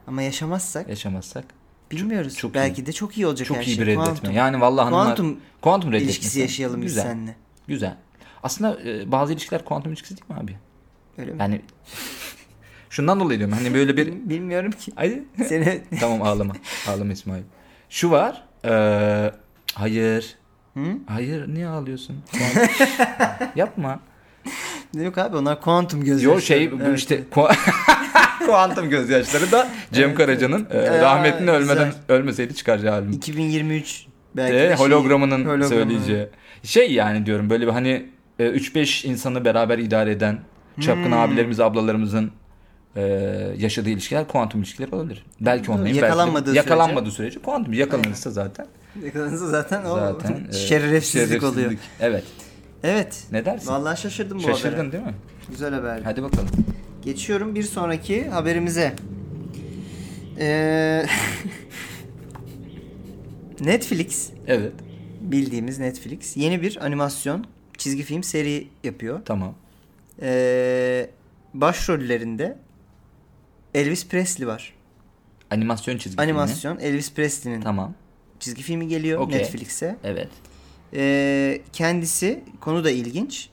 Ama yaşamazsak Yaşamazsak. Bilmiyoruz. çok Belki de çok iyi olacak Çok her iyi şey. bir reddetme. Kuantum. Yani vallahi hanımlar Kuantum kuantum reddetmesi. ilişkisi yaşayalım biz Güzel. seninle. Güzel. Aslında e, bazı ilişkiler kuantum ilişkisi değil mi abi? Öyle mi? Yani [laughs] şundan dolayı diyorum. Hani böyle bir Bilmiyorum ki. Hadi. [laughs] Seni [laughs] tamam ağlama. Ağlama İsmail. Şu var. Eee hayır. Hı? Hayır niye ağlıyorsun? Yapma. Yok abi onlar kuantum gözyaşları. Yo şey bu Evet, işte evet. Ku- [laughs] kuantum gözyaşları da Cem Karaca'nın e, rahmetli ölmeden güzel. ölmeseydi çıkaracağı albüm. 2023 belki De, de şey- hologramının hologramı. söyleyeceği. Şey yani diyorum böyle bir hani e, 3-5 insanı beraber idare eden çapkın Hmm. abilerimiz ablalarımızın e, yaşadığı ilişkiler kuantum ilişkiler olabilir. Belki belki de- Yakalanmadığı sürece. yakalanmadığı sürece kuantum yakalanırsa zaten Yakalanırsa zaten o zaten e, [laughs] şerefsizlik oluyor. Evet. Evet. Ne dersin? Vallahi şaşırdım bu Şaşırdın habere. değil mi? Güzel haber. Hadi bakalım. Geçiyorum bir sonraki haberimize. Ee, [laughs] Netflix Evet. bildiğimiz Netflix yeni bir animasyon çizgi film seri yapıyor. Tamam. Ee, başrollerinde Elvis Presley var. Animasyon çizgi filmi. Animasyon Elvis Presley'nin Tamam. çizgi filmi geliyor Okey. Netflix'e. Evet. Ee, kendisi konu da ilginç.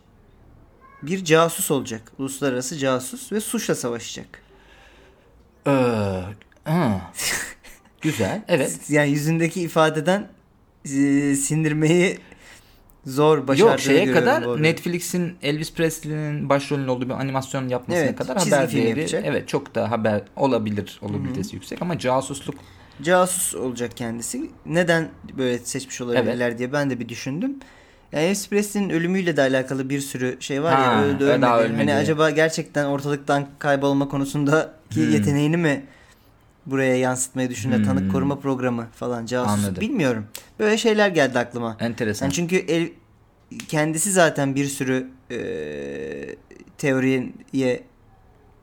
Bir casus olacak. Uluslararası casus ve suçla savaşacak. Ee, ha. [laughs] Güzel. Evet. Yani yüzündeki ifadeden e, sindirmeyi zor başardığını Yok şeye kadar. Netflix'in Elvis Presley'nin başrolünün olduğu bir animasyon yapmasına Evet, kadar haber değeri yapacak. evet çok da haber olabilir olabilitesi yüksek ama casusluk Casus olacak kendisi. Neden böyle seçmiş olabilirler diye ben de bir düşündüm. Yani Elvis Presley'nin ölümüyle de alakalı bir sürü şey var Ha, ya öldü daha ölmedi. Hani ölmedi. acaba gerçekten ortalıktan kaybolma konusundaki Hmm. yeteneğini mi buraya yansıtmayı düşündü? Hmm. Tanık koruma programı falan casus. Anladım. Bilmiyorum. Böyle şeyler geldi aklıma. enteresan. Yani çünkü el, kendisi zaten bir sürü e, teoriye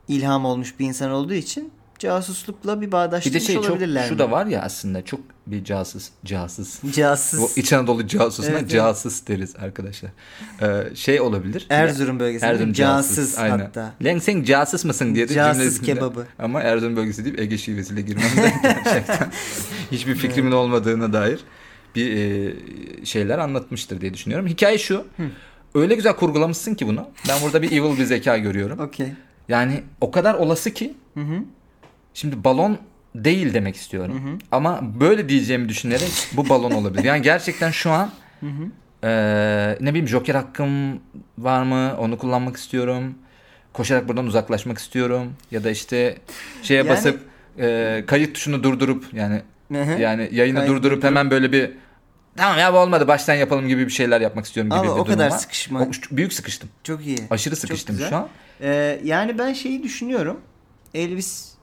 ilham olmuş bir insan olduğu için casuslukla bir bir bağdaştırmış de şey çok olabilirler şu mi? da var ya aslında çok bir casus casus. Casus. Bu İç Anadolu casusuna Evet, evet. [laughs] casus deriz arkadaşlar. Ee, şey olabilir. Erzurum bölgesinde Erzurum casus, casus, aynen. hatta. Lan sen casus mısın diye de Casus kebabı. Ama Erzurum bölgesi deyip Ege şivesiyle girmemden [laughs] gerçekten hiçbir fikrimin olmadığına dair bir e, şeyler anlatmıştır diye düşünüyorum. Hikaye şu. Öyle güzel kurgulamışsın ki bunu. Ben burada bir evil bir zeka görüyorum. [laughs] Okey. Yani o kadar olası ki Hı hı. Şimdi balon değil demek istiyorum. Ama böyle diyeceğimi düşünerek bu balon olabilir. Yani gerçekten şu an eee, ne bileyim joker hakkım var mı? Onu kullanmak istiyorum. Koşarak buradan uzaklaşmak istiyorum. Ya da işte şeye Yani- basıp eee, kayıt tuşunu durdurup yani Hı hı. yani yayını Kayıt durdurup hemen böyle bir tamam ya bu olmadı baştan yapalım gibi bir şeyler yapmak istiyorum gibi Ama bir o durum kadar var. sıkışma. O- büyük sıkıştım. Çok iyi. Aşırı sıkıştım şu an. Ee, yani ben şeyi düşünüyorum. Elvis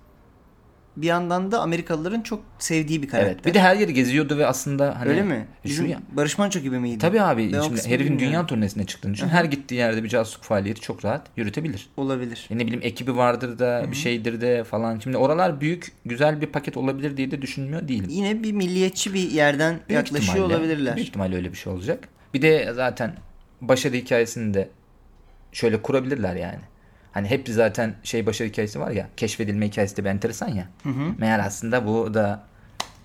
bir yandan da Amerikalıların çok sevdiği bir karakter. Evet. Bir de her yeri geziyordu ve aslında hani Öyle mi? Şu Bizim ya- Barış Manço gibi miydi? Tabii abi Ben şimdi herifin dünya turnesine çıktığını düşün. Her gittiği yerde bir casusluk faaliyeti çok rahat yürütebilir. Olabilir. E ne bileyim ekibi vardır da bir şeydir de falan. Şimdi oralar büyük güzel bir paket olabilir diye de düşünmüyor değilim. Yine bir milliyetçi bir yerden Büyük yaklaşıyor ihtimalle- olabilirler. Büyük ihtimalle öyle bir şey olacak. Bir de zaten başarı hikayesini de şöyle kurabilirler yani. Hani hep zaten şey başarı hikayesi var ya keşfedilme hikayesi de bir enteresan ya. Meğer aslında bu da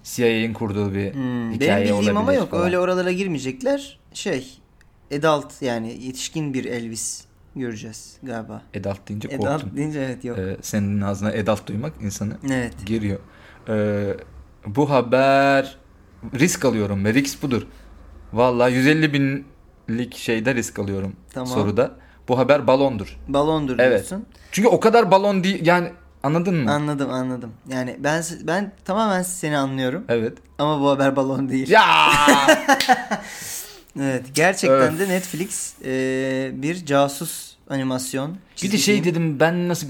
CIA'nin kurduğu bir Hmm, hikaye Benim bildiğim olabilir ama yok. falan. Öyle oralara girmeyecekler. Şey, adult yani yetişkin bir Elvis göreceğiz galiba. Adult deyince korktum. Adult deyince evet yok. Ee, senin ağzına adult duymak insanı Evet. giriyor. Ee, bu haber risk alıyorum ve risk budur. Vallahi 150 binlik şeyde risk alıyorum Tamam. soruda. Bu haber balondur. Balondur Evet. diyorsun. Çünkü o kadar balon değil yani anladın mı? Anladım anladım. Yani ben ben tamamen seni anlıyorum. evet. Ama bu haber balon değil. Ya [laughs] Evet. Gerçekten Öf. de Netflix e, bir casus animasyon. bir de şey film. dedim ben nasıl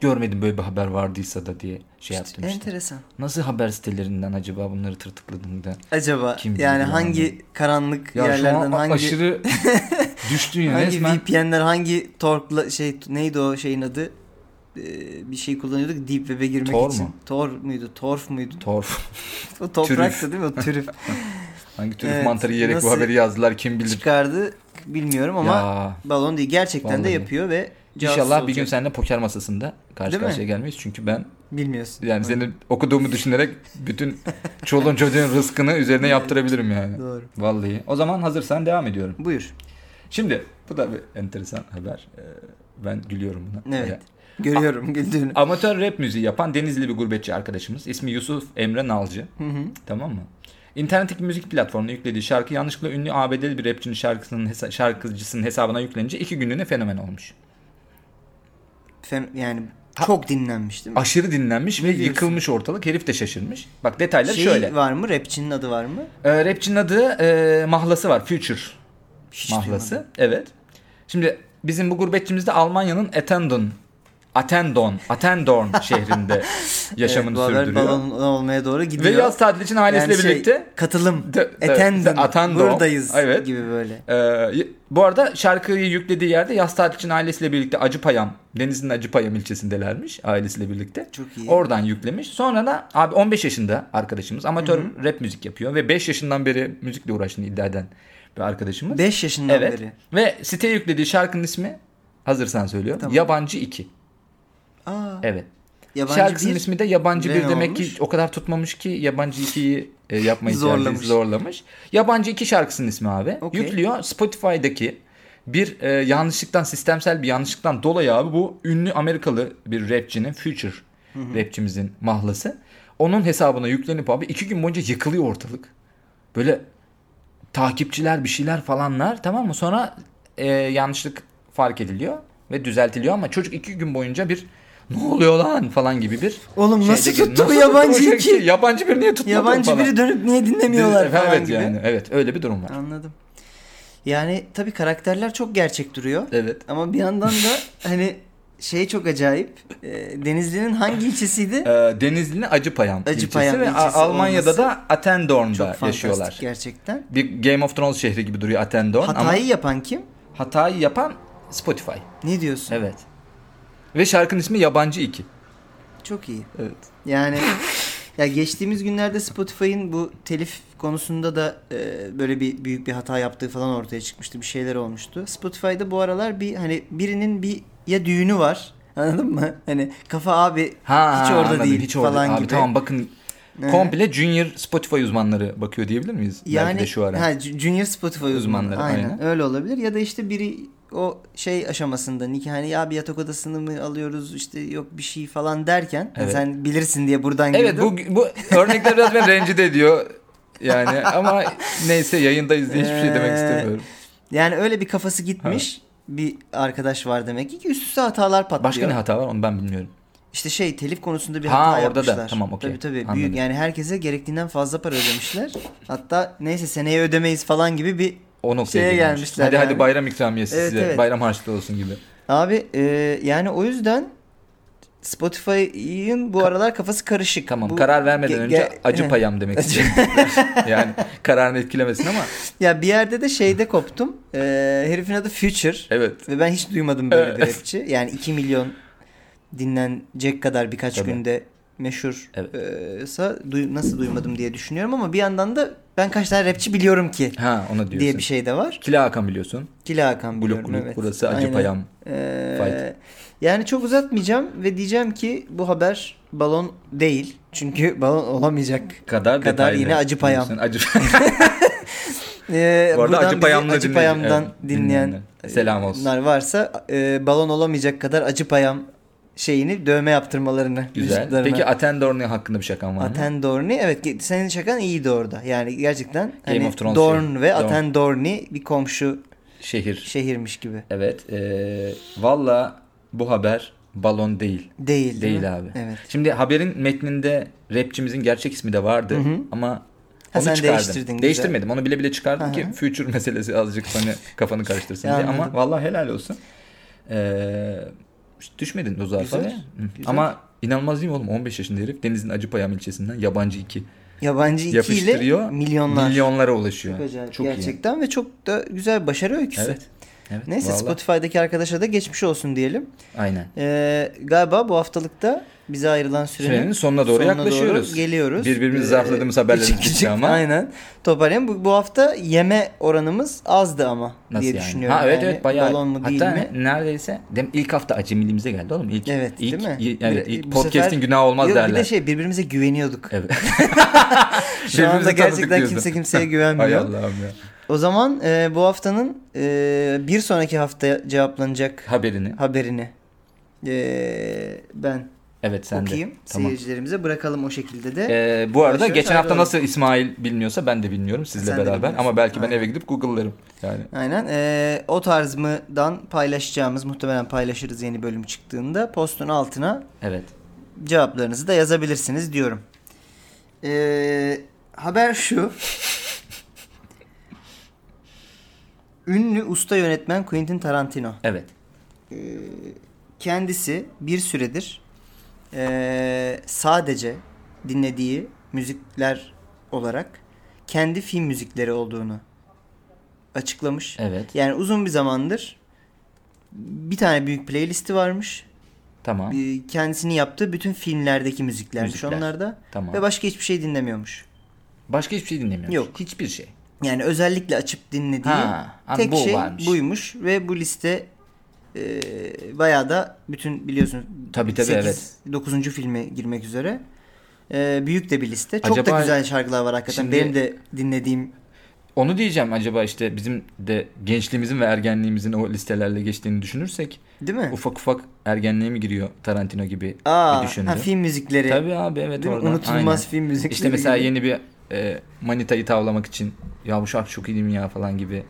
görmedim böyle bir haber vardıysa da diye şey yaptım işte. Enteresan. Nasıl haber sitelerinden acaba bunları tırtıkladım da. Acaba Kim yani yani. hangi karanlık Ya yerlerden an hangi aşırı [laughs] düştü ya hangi resmen. VPN'ler hangi Tor'la şey neydi o şeyin adı? Ee, bir şey kullanıyorduk Deep Web'e girmek Tor için. mu? Tor muydu? Torf muydu? Torf. [laughs] o topraktı değil mi? O türüf [laughs] Hangi tür Evet, mantarı yiyerek bu haberi yazdılar kim bilir. çıkardı bilmiyorum ama Ya. balon değil. Gerçekten de Vallahi. yapıyor ve İnşallah bir gün olacak. seninle poker masasında karşı Değil mi? karşıya gelmeyiz. Çünkü ben bilmiyorsun. yani senin okuduğumu düşünerek bütün [laughs] çoluğun çocuğun rızkını üzerine yaptırabilirim yani. Doğru. Vallahi. O zaman hazırsan devam ediyorum. Buyur. Şimdi bu da bir enteresan haber. Ee, ben gülüyorum buna. Evet. Ya. Görüyorum güldüğünü. Amatör rap müziği yapan Denizli bir gurbetçi arkadaşımız. İsmi Yusuf Emre Nalcı. Hı hı. Tamam mı? İnternetteki müzik platformuna yüklediği şarkı yanlışlıkla ünlü ABD'li bir rapçinin şarkısının hesa- şarkıcısının hesabına yüklenince iki günlüğüne fenomen olmuş. Fem- yani çok dinlenmiş değil mi? Aşırı dinlenmiş ve diyorsun? yıkılmış ortalık. Herif de şaşırmış. Bak detayları şey şöyle. var mı? Rapçinin adı var mı? Ee, rapçinin adı e, Mahlası var. Future Hiç Mahlası. duymadım. Evet. Şimdi bizim bu gurbetçimiz de Almanya'nın Attendon Attendon, Attendorn [laughs] şehrinde yaşamını evet, sürdürüyor. balon olmaya doğru gidiyor. Ve yaz tatili için ailesiyle Yani şey, birlikte katılım. De- de-. Buradayız Evet. gibi böyle. Ee, bu arada şarkıyı yüklediği yerde yaz tatili için ailesiyle birlikte Acıpayam, Denizli'nin Acıpayam ilçesindelermiş ailesiyle birlikte. Çok iyi. Oradan yüklemiş. Sonra da abi 15 yaşında arkadaşımız amatör rap müzik yapıyor ve 5 yaşından beri müzikle uğraştığını iddia eden bir arkadaşımız. 5 yaşından evet. beri. Ve siteye yüklediği şarkının ismi hazırsan söylüyorum. Tamam. Yabancı 2. Aa, Evet. yabancı Şarkısının bir. ismi de Yabancı bir demek olmuş? ki o kadar tutmamış ki Yabancı 2'yi e, yapma ihtiyacı [laughs] Zorlamış. zorlamış. Yabancı iki şarkısının ismi abi. Okey. Yüklüyor Spotify'daki bir e, yanlışlıktan sistemsel bir yanlışlıktan dolayı abi bu ünlü Amerikalı bir rapçinin Future rapçimizin mahlası. Onun hesabına yüklenip abi iki gün boyunca yıkılıyor ortalık. Böyle takipçiler bir şeyler falanlar tamam mı? Sonra e, yanlışlık fark ediliyor ve düzeltiliyor ama çocuk iki gün boyunca bir ne oluyor lan falan gibi bir Oğlum şeyde nasıl gir- tuttu bu yabancı iki? şey? Yabancı bir niye tutmadı Yabancı falan. biri dönüp niye dinlemiyorlar Evet, falan evet gibi. yani evet öyle bir durum var. Anladım. Yani tabii karakterler çok gerçek duruyor. Evet. Ama bir yandan da [laughs] hani şey çok acayip. E, Denizli'nin hangi ilçesiydi? Ee, Denizli'nin Acıpayam, Acıpayam ilçesi ve ilçesi Almanya'da olması da Attendorn'da çok yaşıyorlar. gerçekten. Bir Game of Thrones şehri gibi duruyor Attendorn ama Hatayı yapan kim? hatayı yapan Spotify. Ne diyorsun? Evet. Ve şarkının ismi Yabancı 2. Çok iyi. Evet. Yani [laughs] ya geçtiğimiz günlerde Spotify'ın bu telif konusunda da e, böyle bir büyük bir hata yaptığı falan ortaya çıkmıştı. Bir şeyler olmuştu. Spotify'da bu aralar bir hani birinin bir ya düğünü var. Anladın mı? Hani kafa abi Ha, hiç orada anladım, değil hiç orada. falan Abi gibi. tamam bakın komple Junior Spotify uzmanları bakıyor diyebilir miyiz? Belki Yani de şu ara. ha, Junior Spotify uzmanları. Aynen. aynen. Öyle olabilir. Ya da işte biri o şey aşamasında nikah hani ya bir yatak odasını mı alıyoruz işte yok bir şey falan derken Evet. sen bilirsin diye buradan Evet girdim. bu, bu örnekler biraz beni rencide ediyor. Yani ama neyse yayındayız diye hiçbir şey demek Ee, istemiyorum. Yani öyle bir kafası gitmiş bir arkadaş var demek ki üst üste hatalar patlıyor. Başka ne hata var onu ben bilmiyorum. İşte şey telif konusunda bir Ha, hata orada da. yapmışlar. Tamam, okey. Tabii tabii. Anladım. Büyük, yani herkese gerektiğinden fazla para ödemişler. Hatta neyse seneye ödemeyiz falan gibi bir O noktaya Şeye gelmiş. gelmişler Hadi yani. hadi bayram ikramiyesi Evet, size. evet. Bayram harçlığı olsun gibi. Abi e, yani o yüzden Spotify'ın bu aralar kafası karışık. Tamam Bu- karar vermeden önce ge- acı payam demek [laughs] istiyorum. yani kararını etkilemesin ama Ya bir yerde de şeyde koptum. E, herifin adı Future. evet. Ve ben hiç duymadım böyle bir Evet. rapçi. Yani 2 milyon dinlenecek kadar birkaç Tabii. günde meşhur Evet. e, nasıl duymadım diye düşünüyorum ama bir yandan da ben kaç tane rapçi biliyorum ki Ha ona diyorsun. diye bir şey de var. Kila Hakan biliyorsun. Kila Hakan biliyorum Blok evet. burası acı Aynen. payam. Ee, Fight. yani çok uzatmayacağım ve diyeceğim ki bu haber balon değil. Çünkü [laughs] balon olamayacak. Kadar, Kadar yine acı payam. diyorsun. Acı [laughs] Ee, Bu arada Acı Payam'la Acı dinleyen- Payam'dan dinleyen dinleyenler. Selam olsun. varsa e, balon olamayacak kadar Acı Payam şeyini dövme yaptırmalarını Güzel. Peki Attendorn hakkında bir şakan var mı? Attendorni evet ge- senin şakan iyiydi orada. Yani gerçekten Game hani of Thrones Dorn şey. ve Dorn. Attendorni bir komşu Şehir. şehirmiş gibi. Evet. Ee, Valla bu haber balon değil. Değil değil, mi? Abi. Evet. Şimdi haberin metninde rapçimizin gerçek ismi de vardı Hı hı. ama Ha, onu sen çıkardım. değiştirdin, güzel. Değiştirmedim. Onu bile bile çıkardım Hı ki future meselesi azıcık hani kafanı karıştırsın diye. [laughs] Ama vallahi helal olsun. Ee, düşmedin o zaten. Güzel, güzel. Ama inanılmaz değil mi oğlum? 15 yaşında herif Deniz'in Acıpayam ilçesinden yabancı iki Yabancı iki ile milyonlar. Milyonlara ulaşıyor. Çok acayip Çok iyi. gerçekten ve çok da güzel başarı öyküsü. Evet. Evet. Neyse vallahi. Spotify'daki arkadaşa da geçmiş olsun diyelim. Aynen. Ee, galiba bu haftalıkta bize ayrılan sürenin, Sürenin sonuna doğru yaklaşıyoruz. doğru geliyoruz. Birbirimizi Ee, zarfladığımız haberlerimiz [laughs] küçük ama. Aynen. Toparlayalım. Bu, bu hafta yeme oranımız azdı ama Nasıl diye yani? düşünüyorum. Ha evet Yani evet bayağı. Balon mu değil Hatta mi? neredeyse dem ilk hafta acemiliğimize geldi oğlum. İlk, Evet ilk, değil mi? i- Evet, Bir- ilk podcast'in günahı olmaz Yok, derler. Bir de şey birbirimize güveniyorduk. Evet. [laughs] [laughs] Şu anda gerçekten kimse kimseye Hay güvenmiyor. Allah'ım ya. O zaman e, bu haftanın e, bir sonraki hafta cevaplanacak Haberini. haberini e, ben Evet sen okuyayım. de. Tamam. Aracılarımıza bırakalım o şekilde de. Ee, bu arada Başlıyoruz, geçen hafta nasıl İsmail bilmiyorsa ben de bilmiyorum sizle Sen beraber. Ama belki ben Aynen. eve gidip Google'larım. Yani Aynen. Ee, o tarz mıdan paylaşacağımız muhtemelen paylaşırız yeni bölüm çıktığında. Postun altına evet. cevaplarınızı da yazabilirsiniz diyorum. Ee, haber şu. [laughs] Ünlü usta yönetmen Quentin Tarantino. Evet. Ee, kendisi bir süredir ee, sadece dinlediği müzikler olarak kendi film müzikleri olduğunu açıklamış. Evet. Yani uzun bir zamandır bir tane büyük playlisti varmış. Tamam. Kendisinin yaptığı bütün filmlerdeki müziklermiş Müzikler. onlarda. Tamam. Ve başka hiçbir şey dinlemiyormuş. Başka hiçbir şey dinlemiyoruz. Yok. Hiçbir şey. Yani özellikle açıp dinlediği Ha, tek bu şey varmış. buymuş. Ve bu liste e, bayağı da bütün biliyorsun Tabii tabii, evet. 9. filme girmek üzere. Ee, büyük de bir liste. Çok Acaba da güzel şarkılar var hakikaten. şimdi- Benim de dinlediğim Onu diyeceğim acaba işte bizim de gençliğimizin ve ergenliğimizin o listelerle geçtiğini düşünürsek değil mi? ufak ufak ergenliğe mi giriyor Tarantino gibi Aa, bir düşündü. ha, film müzikleri. Tabii abi evet Değil. Unutulmaz Aynen. film müzikleri. İşte mesela gibi. yeni bir e, manitayı tavlamak için ya bu şarkı çok iyi değil mi ya falan gibi e,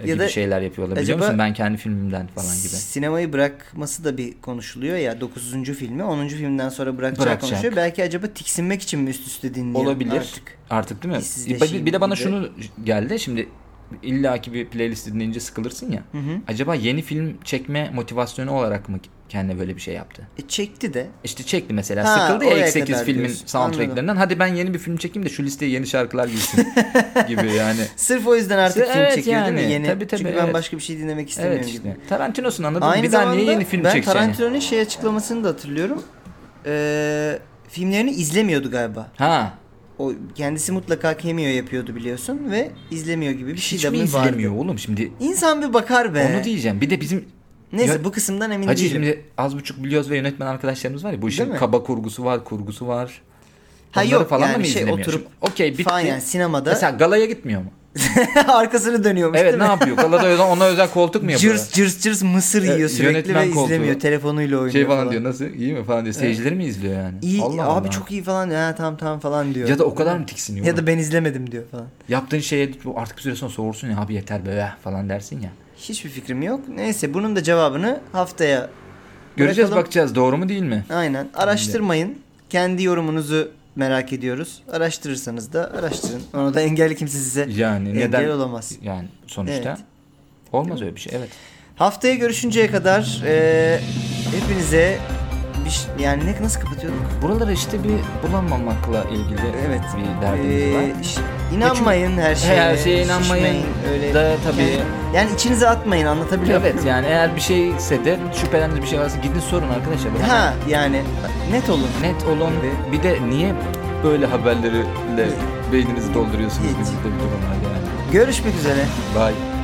Ya gibi da şeyler yapıyorlar biliyor musun? Ben kendi filmimden falan gibi. Sinemayı bırakması da bir konuşuluyor ya 9. filmi 10. filmden sonra bırakacağı Bırakacak. konuşuyor. Belki acaba tiksinmek için mi üst üste dinliyor Olabilir. artık? Artık değil mi? Bir, bir de bana gibi. şunu geldi. Şimdi illaki bir playlist dinleyince sıkılırsın ya. Hı hı. Acaba yeni film çekme motivasyonu olarak mı kendine böyle bir şey yaptı? E, çekti de. İşte çekti mesela. Ha, Sıkıldı ya oraya ilk 8 kadar filmin diyorsun. soundtracklerinden. Hadi ben yeni bir film çekeyim de şu listeye yeni şarkılar girsin [laughs] gibi yani. Sırf o yüzden artık Evet, film çekiyor değil mi? yani. Yeni. Tabii, tabii, Çünkü ben evet. başka bir şey dinlemek istemiyorum evet gibi. işte. Tarantino'sun anladın mı? Aynı Bir daha niye yeni film ben çekeceksin? Tarantino'nun şey açıklamasını da hatırlıyorum. Ee, filmlerini izlemiyordu galiba. Ha. O kendisi mutlaka cameo yapıyordu biliyorsun ve izlemiyor gibi bir şey Hiç de mi vardı. izlemiyor oğlum şimdi? İnsan bir bakar be. Onu diyeceğim. Bir de bizim Neyse Ya- bu kısımdan emin Hacı değilim. şimdi az buçuk biliyoruz ve yönetmen arkadaşlarımız var ya bu işin kaba kurgusu var, kurgusu var. Ha Onları yok falan yani mı şey izlemiyor? oturup Okey bitti. falan yani sinemada Mesela galaya gitmiyor mu? [laughs] arkasını dönüyormuş Evet değil ne yapıyor? Galada özel- ona özel koltuk mu yapıyor? Cırs cırs cırs mısır Evet, yiyor sürekli yönetmen ve koltuğu. izlemiyor. Telefonuyla oynuyor Şey falan, falan. diyor nasıl iyi mi falan diyor. Seyircileri mi izliyor yani? İyi Allah abi Allah. çok iyi falan. Ha tamam tamam falan diyor. Ya da o kadar mı tiksiniyor? ya da ben izlemedim diyor falan. Yaptığın şeye artık bir süre sonra soğursun ya abi yeter be eh, falan dersin ya. Hiçbir fikrim yok. Neyse bunun da cevabını haftaya Göreceğiz bırakalım. bakacağız doğru mu değil mi? Aynen. Araştırmayın. Kendi yorumunuzu merak ediyoruz. Araştırırsanız da araştırın. Onu da engelli kimse size Yani engel neden? olamaz. Yani sonuçta Evet. olmaz öyle bir şey evet. Haftaya görüşünceye kadar e, hepinize bir, yani ne nasıl kapatıyorduk? Buraları işte bir bulamamakla ilgili Evet. bir derdimiz var. Ee, ş- inanmayın her şeye. Her şeye inanmayın şişmeyin, öyle. da tabii. Yani, yani içinize atmayın anlatabiliyor Evet muyum? yani eğer bir şeyse de şüphelendiğiniz bir şey varsa gidin sorun arkadaşlar. Ha yani net olun. Net olun. Gibi. Bir de niye böyle haberlerle beyninizi dolduruyorsunuz gibi de bir durum var yani. Görüşmek üzere. Bye.